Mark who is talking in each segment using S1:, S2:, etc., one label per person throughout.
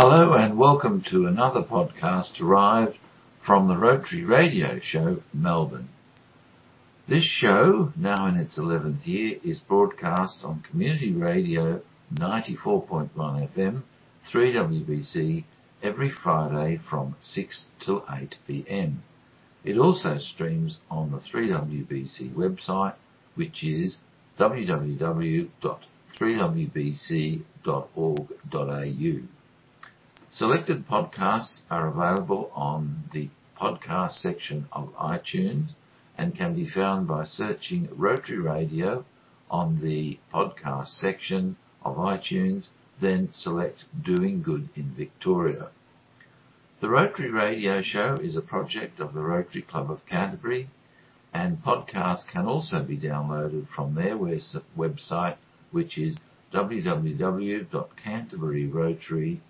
S1: Hello and welcome to another podcast derived from the Rotary Radio Show, Melbourne. This show, now in its 11th year, is broadcast on Community Radio 94.1 FM, 3WBC, every Friday from 6 till 8 pm. It also streams on the 3WBC website, which is www.3wbc.org.au. Selected podcasts are available on the podcast section of iTunes and can be found by searching Rotary Radio on the podcast section of iTunes, then select Doing Good in Victoria. The Rotary Radio Show is a project of the Rotary Club of Canterbury, and podcasts can also be downloaded from their website, which is www.canterburyrotary.org.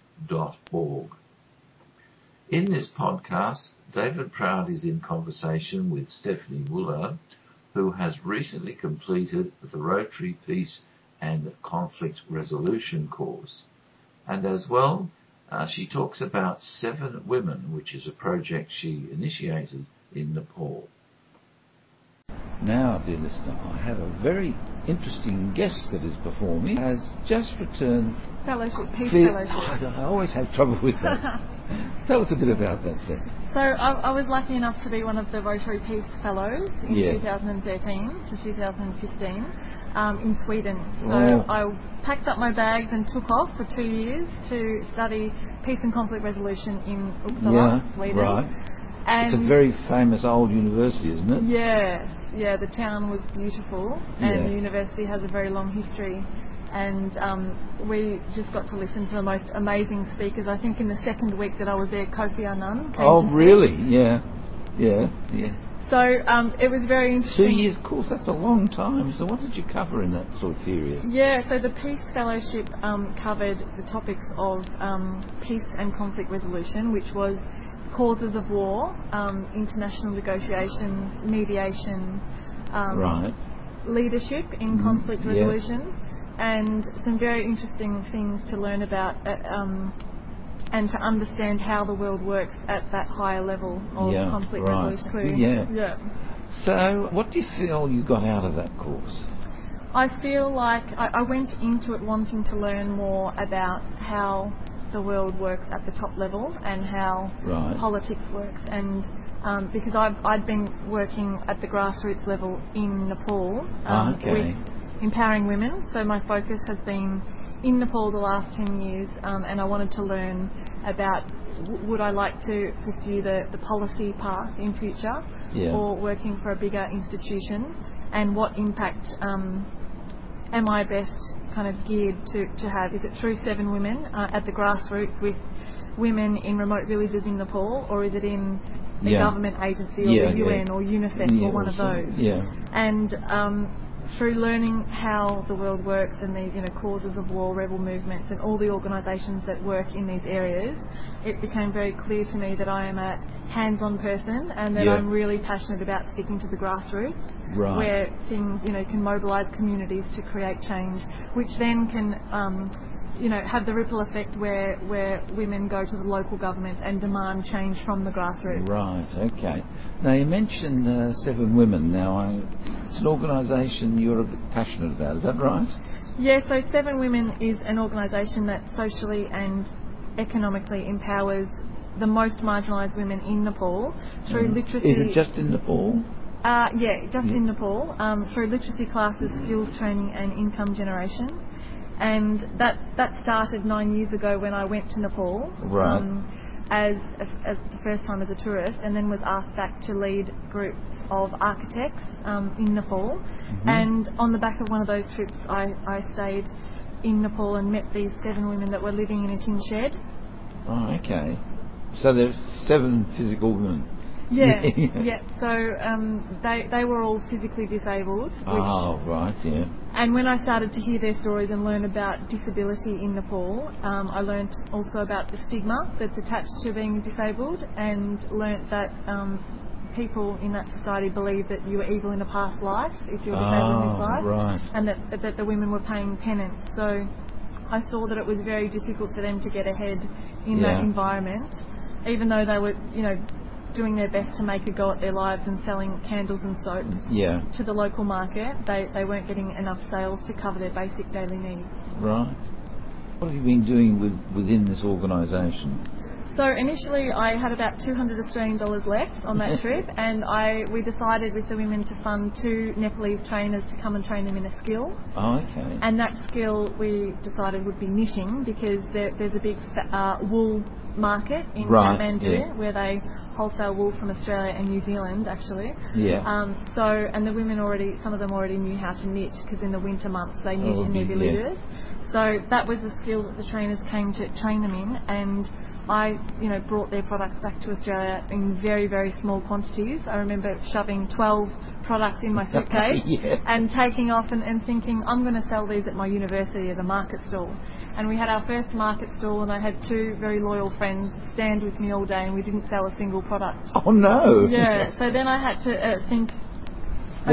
S1: In this podcast, David Proud is in conversation with Stephanie Woollard, who has recently completed the Rotary Peace and Conflict Resolution course. And as well, uh, she talks about Seven Women, which is a project she initiated in Nepal.
S2: Now, dear listener, I have a very interesting guest that is before me. Has just returned.
S3: Fellowship, Peace
S2: Fe-
S3: Fellowship.
S2: I, I always have trouble with that. Tell us a bit about that, Steph.
S3: So I, I was lucky enough to be one of the Rotary Peace Fellows in
S2: Yeah.
S3: 2013 to 2015 um, in Sweden. So
S2: Oh.
S3: I packed up my bags and took off for two years to study peace and conflict resolution in Uppsala,
S2: yeah,
S3: Sweden.
S2: right.
S3: And
S2: It's a very famous old university, isn't it?
S3: Yes, yeah, the town was beautiful, and
S2: Yeah.
S3: the university has a very long history. And um, we just got to listen to the most amazing speakers. I think in the second week that I was there, Kofi Annan. Came
S2: Oh, really? Yeah, yeah, yeah.
S3: So um, it was very interesting.
S2: Two years course, that's a long time. So what did you cover in that sort of period?
S3: Yeah, so the Peace Fellowship um, covered the topics of um, peace and conflict resolution, which was causes of war, um, international negotiations, mediation, um,
S2: Right.
S3: leadership in
S2: Mhm,
S3: conflict
S2: yeah.
S3: resolution, and some very interesting things to learn about uh, um, and to understand how the world works at that higher level of
S2: Yeah,
S3: conflict
S2: right.
S3: resolution.
S2: Yeah.
S3: yeah.
S2: So what do you feel you got out of that course?
S3: I feel like I, I went into it wanting to learn more about how the world works at the top level and how
S2: Right.
S3: politics works. And um, because I've, I'd been working at the grassroots level in Nepal um,
S2: Ah, okay.
S3: with empowering women, so my focus has been in Nepal the last 10 years, um, and I wanted to learn about w- would I like to pursue the, the policy path in future
S2: Yeah.
S3: or working for a bigger institution, and what impact um, am I best kind of geared to, to have? Is it through Seven Women uh, at the grassroots with women in remote villages in Nepal, or is it in the
S2: Yeah.
S3: government agency or
S2: Yeah,
S3: the
S2: yeah.
S3: UN or UNICEF
S2: Yeah,
S3: or one of those?
S2: Yeah.
S3: And um, through learning how the world works and the you know causes of war, rebel movements, and all the organisations that work in these areas, it became very clear to me that I am a hands-on person and that
S2: Yeah.
S3: I'm really passionate about sticking to the grassroots,
S2: Right.
S3: where things you know can mobilise communities to create change, which then can. Um, you know, have the ripple effect where, where women go to the local government and demand change from the grassroots.
S2: Right, okay. Now you mentioned uh, Seven Women. Now I, it's an organisation you're a bit passionate about, is that right?
S3: Yeah, so Seven Women is an organisation that socially and economically empowers the most marginalised women in Nepal through
S2: Mm.
S3: literacy.
S2: Is it just in Nepal?
S3: Uh, yeah, just
S2: Yeah.
S3: in Nepal, um, through literacy classes, skills training, and income generation. And that that started nine years ago when I went to Nepal.
S2: Right.
S3: Um, as, as the first time as a tourist, and then was asked back to lead groups of architects um, in Nepal.
S2: Mm-hmm.
S3: And on the back of one of those trips, I, I stayed in Nepal and met these seven women that were living in a tin shed.
S2: Oh, okay. So there's seven physical women.
S3: Yeah,
S2: Yeah.
S3: So um, they they were all physically disabled. Which,
S2: Oh, right, yeah.
S3: And when I started to hear their stories and learn about disability in Nepal, um, I learnt also about the stigma that's attached to being disabled, and learnt that um, people in that society believe that you were evil in a past life if you were disabled in this
S2: Oh,
S3: life,
S2: right.
S3: and that that the women were paying penance. So I saw that it was very difficult for them to get ahead in
S2: Yeah.
S3: that environment, even though they were, you know, doing their best to make a go at their lives and selling candles and soap
S2: Yeah.
S3: to the local market. They they weren't getting enough sales to cover their basic daily needs.
S2: Right. What have you been doing with within this organisation?
S3: So initially, I had about 200 Australian dollars left on that trip, and I we decided with the women to fund two Nepalese trainers to come and train them in a skill.
S2: Oh, okay.
S3: And that skill we decided would be knitting because there, there's a big uh, wool market in
S2: Right,
S3: Kathmandu
S2: yeah.
S3: where they wholesale wool from Australia and New Zealand actually.
S2: Yeah.
S3: Um, so and the women already, some of them already knew how to knit because in the winter months they knit
S2: Oh,
S3: in their
S2: yeah.
S3: So that was the skill that the trainers came to train them in and. I, you know, brought their products back to Australia in very, very small quantities. I remember shoving 12 products in my suitcase
S2: Yeah.
S3: and taking off and, and thinking, I'm going to sell these at my university as a market stall. And we had our first market stall, and I had two very loyal friends stand with me all day, and we didn't sell a single product.
S2: Oh no.
S3: Yeah, so then I had to uh, think.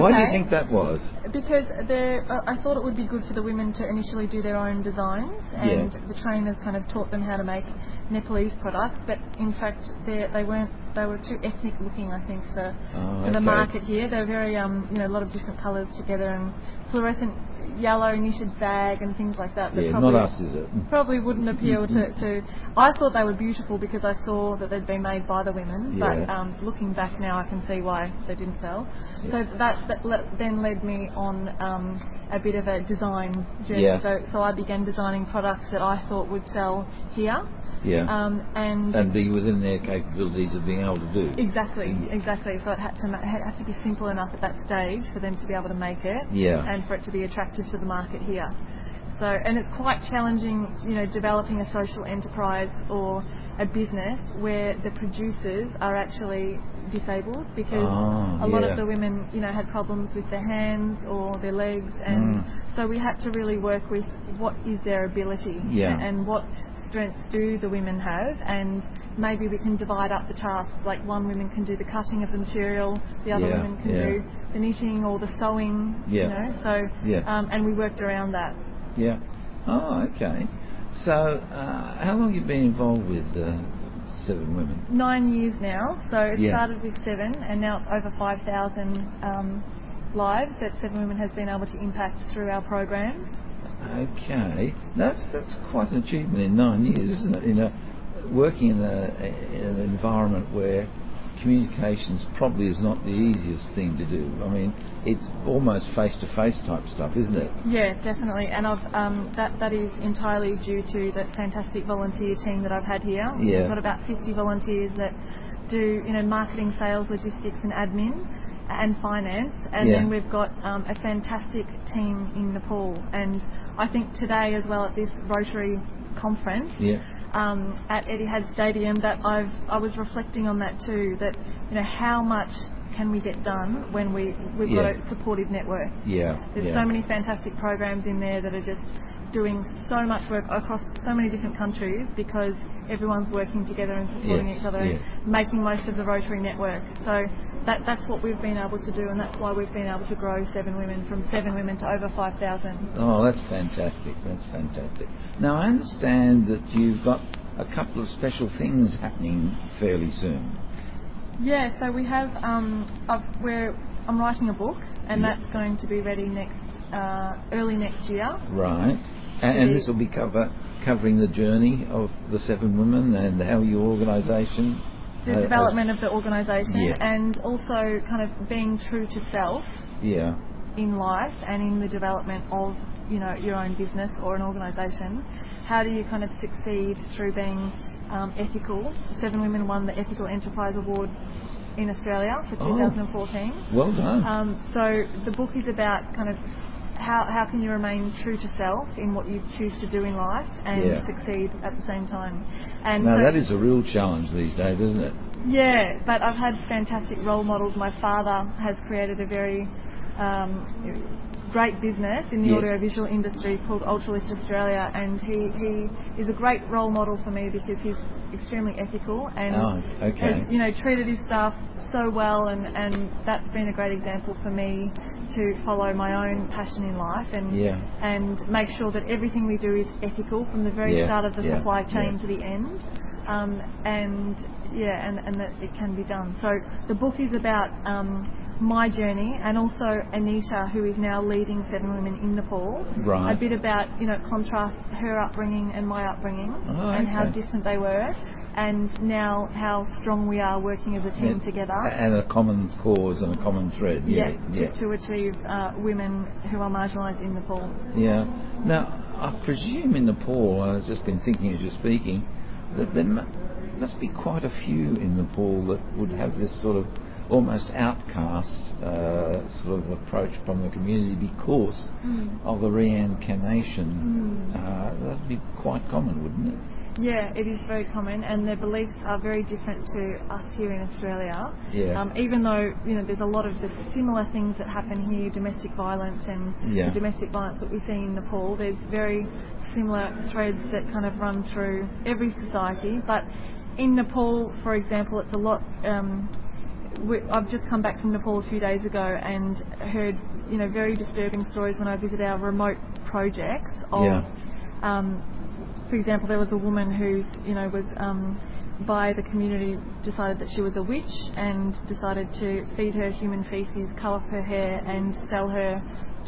S2: Why do you think that was?
S3: Because uh, I thought it would be good for the women to initially do their own designs, and
S2: Yeah.
S3: the trainers kind of taught them how to make Nepalese products. But in fact, they they weren't. They were too ethnic looking, I think, for
S2: Oh,
S3: for the market here. They're very, um, you know, a lot of different colours together and fluorescent yellow knitted bag and things like that. that
S2: Yeah,
S3: probably,
S2: not us, is it?
S3: Probably wouldn't appeal to, to. I thought they were beautiful because I saw that they'd been made by the women. But
S2: Yeah.
S3: um, looking back now, I can see why they didn't sell.
S2: Yeah.
S3: So that, that le- then led me on um, a bit of a design journey.
S2: Yeah.
S3: So, so I began designing products that I thought would sell here.
S2: Yeah.
S3: Um, and
S2: and be within their capabilities of being able to do.
S3: Exactly,
S2: Yeah.
S3: exactly. So it had to ma- it had to be simple enough at that stage for them to be able to make it,
S2: Yeah.
S3: and for it to be attractive to the market here. So, and it's quite challenging, you know, developing a social enterprise or a business where the producers are actually disabled because
S2: Ah,
S3: a lot
S2: yeah.
S3: of the women, you know, had problems with their hands or their legs, and
S2: Mm.
S3: so we had to really work with what is their ability
S2: Yeah.
S3: and what strengths do the women have, and maybe we can divide up the tasks. Like one woman can do the cutting of the material, the other
S2: Yeah,
S3: woman can
S2: yeah.
S3: do the knitting or the sewing.
S2: Yeah.
S3: You know, so
S2: Yeah.
S3: um, and we worked around that.
S2: Yeah. Oh, okay. So, uh, how long have you been involved with uh, Seven Women?
S3: Nine years now, so it
S2: Yeah.
S3: started with seven, and now it's over five thousand um, lives that Seven Women has been able to impact through our programs.
S2: Okay, that's that's quite an achievement in nine years, isn't it? You know, working in, a, in an environment where communications probably is not the easiest thing to do. I mean, it's almost face-to-face type stuff, isn't it?
S3: Yeah, definitely, and I've um, that that is entirely due to the fantastic volunteer team that I've had here.
S2: Yeah.
S3: We've got about 50 volunteers that do you know marketing, sales, logistics, and admin, and finance, and
S2: Yeah.
S3: then we've got um, a fantastic team in Nepal. And I think today as well at this Rotary conference,
S2: Yeah.
S3: um, at Etihad Stadium that I've I was reflecting on that too. That you know how much can we get done when we we've got a supportive network.
S2: Yeah.
S3: There's
S2: yeah.
S3: so many fantastic programs in there that are just doing so much work across so many different countries because everyone's working together and supporting
S2: Yes,
S3: each other
S2: yeah.
S3: and making most of the Rotary network. So that, that's what we've been able to do and that's why we've been able to grow Seven Women from seven women to over 5,000.
S2: Oh, that's fantastic. That's fantastic. Now, I understand that you've got a couple of special things happening fairly soon.
S3: Yeah, so we have, um, I've, we're, I'm writing a book and
S2: Yeah.
S3: that's going to be ready next, uh, early next year.
S2: Right. And, and this will be cover, covering the journey of the Seven Women and how your organisation.
S3: The
S2: uh,
S3: development of the organisation
S2: Yeah.
S3: and also kind of being true to self
S2: Yeah.
S3: in life and in the development of you know your own business or an organisation, how do you kind of succeed through being um, ethical? Seven Women won the Ethical Enterprise Award in Australia for
S2: Oh.
S3: 2014.
S2: Well done.
S3: Um, so the book is about kind of how, how can you remain true to self in what you choose to do in life and
S2: Yeah.
S3: succeed at the same time. And
S2: now
S3: so-
S2: that is a real challenge these days, isn't it?
S3: yeah, but I've had fantastic role models. My father has created a very um, great business in the
S2: Yeah.
S3: audiovisual industry called Ultralift Australia, and he, he is a great role model for me because he's extremely ethical and
S2: Oh, okay.
S3: has you know treated his staff so well, and, and that's been a great example for me to follow my own passion in life and
S2: Yeah.
S3: and make sure that everything we do is ethical from the very
S2: Yeah,
S3: start of the
S2: yeah,
S3: supply chain to the end. Um, and yeah, and, and that it can be done. So the book is about um, my journey and also Anita, who is now leading Seven Women in Nepal.
S2: Right.
S3: A bit about you know contrast her upbringing and my upbringing
S2: Oh,
S3: and how different they were, and now how strong we are working as a team
S2: And-
S3: together.
S2: And a common cause and a common thread. Yeah,
S3: to, to achieve uh, women who are marginalised in Nepal.
S2: Yeah. Now, I presume in Nepal, I've just been thinking as you're speaking, that there mu- must be quite a few in Nepal that would have this sort of almost outcast uh, sort of approach from the community because of the reincarnation. Uh, that'd be quite common, wouldn't it?
S3: Yeah, it is very common, and their beliefs are very different to us here in Australia.
S2: Yeah.
S3: Um, even though you know there's a lot of the similar things that happen here, domestic violence and
S2: Yeah.
S3: the domestic violence that we see in Nepal, there's very similar threads that kind of run through every society. But in Nepal, for example, it's a lot. Um, we, I've just come back from Nepal a few days ago and heard you know very disturbing stories when I visit our remote projects of.
S2: Yeah.
S3: Um, for example, there was a woman who, you know, was um, by the community decided that she was a witch and decided to feed her human feces, cut off her hair, and sell her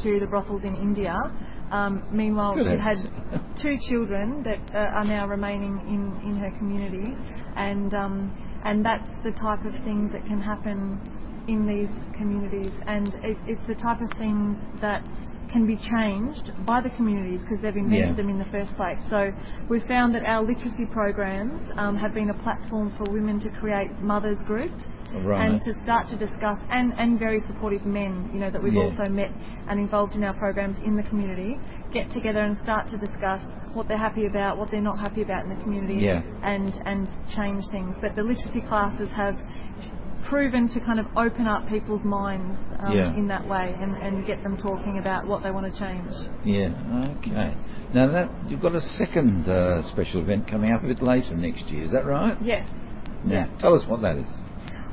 S3: to the brothels in India. Um, meanwhile,
S2: Good
S3: she had two children that uh, are now remaining in, in her community, and um, and that's the type of things that can happen in these communities, and it, it's the type of things that can be changed by the communities because they've invented
S2: Yeah.
S3: them in the first place. So we've found that our literacy programs um, have been a platform for women to create mothers groups
S2: Right.
S3: and to start to discuss, and, and very supportive men, you know, that we've
S2: Yeah.
S3: also met and involved in our programs in the community, get together and start to discuss what they're happy about, what they're not happy about in the community,
S2: Yeah.
S3: and, and change things. But the literacy classes have proven to kind of open up people's minds um,
S2: Yeah.
S3: in that way and, and get them talking about what they want to change.
S2: Yeah, okay. Now that you've got a second uh, special event coming up a bit later next year, is that right?
S3: Yes.
S2: Now,
S3: Yeah.
S2: tell us what that is.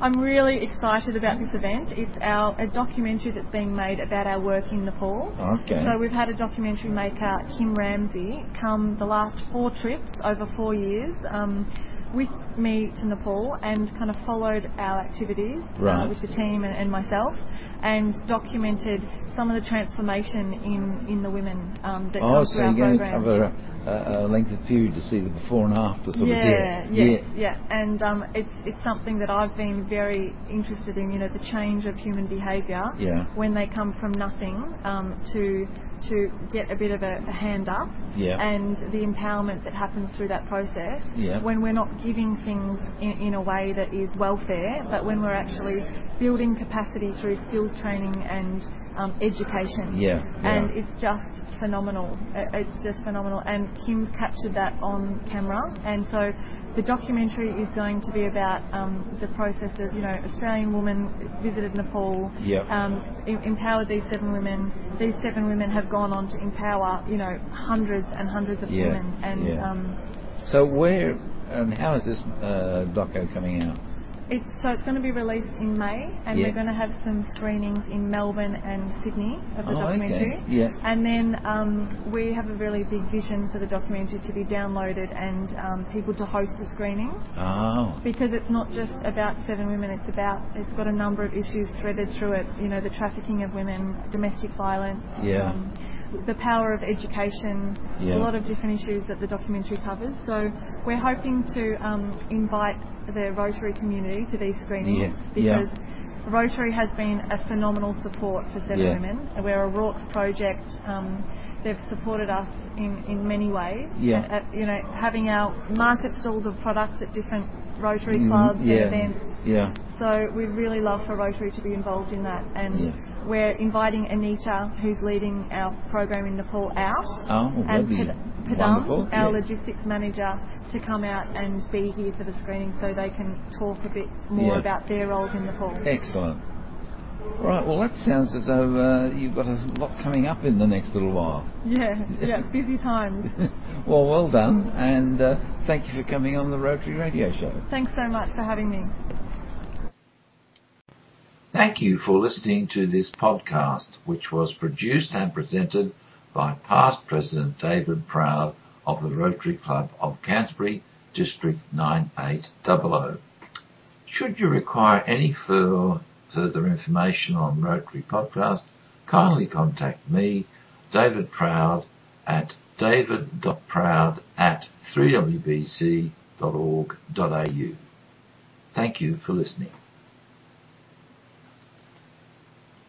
S3: I'm really excited about this event. It's our a documentary that's being made about our work in Nepal.
S2: Okay.
S3: So we've had a documentary maker, Kim Ramsey, come the last four trips over four years um, with me to Nepal and kind of followed our activities
S2: Right.
S3: uh, with the team and, and myself and documented some of the transformation in, in the women um, that
S2: Oh,
S3: come
S2: so
S3: through our
S2: you're going to
S3: program.
S2: cover a, a, of period to see the before and after sort
S3: yeah,
S2: of here.
S3: yeah, yeah, And um, it's it's something that I've been very interested in. You know, the change of human behaviour
S2: Yeah.
S3: when they come from nothing um, to to get a bit of a, a hand up,
S2: Yeah.
S3: and the empowerment that happens through that process.
S2: Yeah.
S3: When we're not giving things in, in a way that is welfare, but when we're actually building capacity through skills training and um, education.
S2: Yeah,
S3: And it's just phenomenal. It's just phenomenal. And Kim's captured that on camera. And so the documentary is going to be about um, the process of, you know, Australian woman visited Nepal,
S2: Yep.
S3: um, em- empowered these seven women. These seven women have gone on to empower, you know, hundreds and hundreds of
S2: Yeah,
S3: women. And
S2: yeah.
S3: um,
S2: So where and how is this uh, doco coming out?
S3: It's, so it's going to be released in May, and
S2: Yeah.
S3: we're going to have some screenings in Melbourne and Sydney of the
S2: Oh, okay.
S3: documentary.
S2: Yeah.
S3: And then um, we have a really big vision for the documentary to be downloaded and um, people to host a screening
S2: Oh,
S3: because it's not just about seven women. It's about it's got a number of issues threaded through it. You know, the trafficking of women, domestic violence.
S2: Yeah.
S3: Um, the power of education,
S2: Yeah.
S3: a lot of different issues that the documentary covers. So we're hoping to um, invite the Rotary community to these screenings
S2: Yeah, yeah.
S3: because Rotary has been a phenomenal support for Seven
S2: Yeah.
S3: Women. We're a RAWCS project. Um, they've supported us in, in many ways.
S2: Yeah.
S3: At, at, you know, having our market stalls of products at different Rotary
S2: Mm,
S3: clubs
S2: yeah,
S3: and events.
S2: yeah,
S3: So we'd really love for Rotary to be involved in that. And
S2: Yeah.
S3: We're inviting Anita, who's leading our program in Nepal, out.
S2: Oh,
S3: and Pad- Padam, our
S2: yeah.
S3: logistics manager, to come out and be here for the screening so they can talk a bit more
S2: Yeah.
S3: about their roles in Nepal.
S2: excellent. Right, well that sounds as though uh, you've got a lot coming up in the next little while.
S3: Yeah, yeah, busy times.
S2: well, well done, and uh, thank you for coming on the Rotary Radio Show.
S3: Thanks so much for having me.
S2: Thank you for listening to this podcast, which was produced and presented by past President David Proud of the Rotary Club of Canterbury, District 9800. Should you require any further, further information on Rotary Podcast, kindly contact me, David Proud, at david.proud at 3wbc.org.au. Thank you for listening.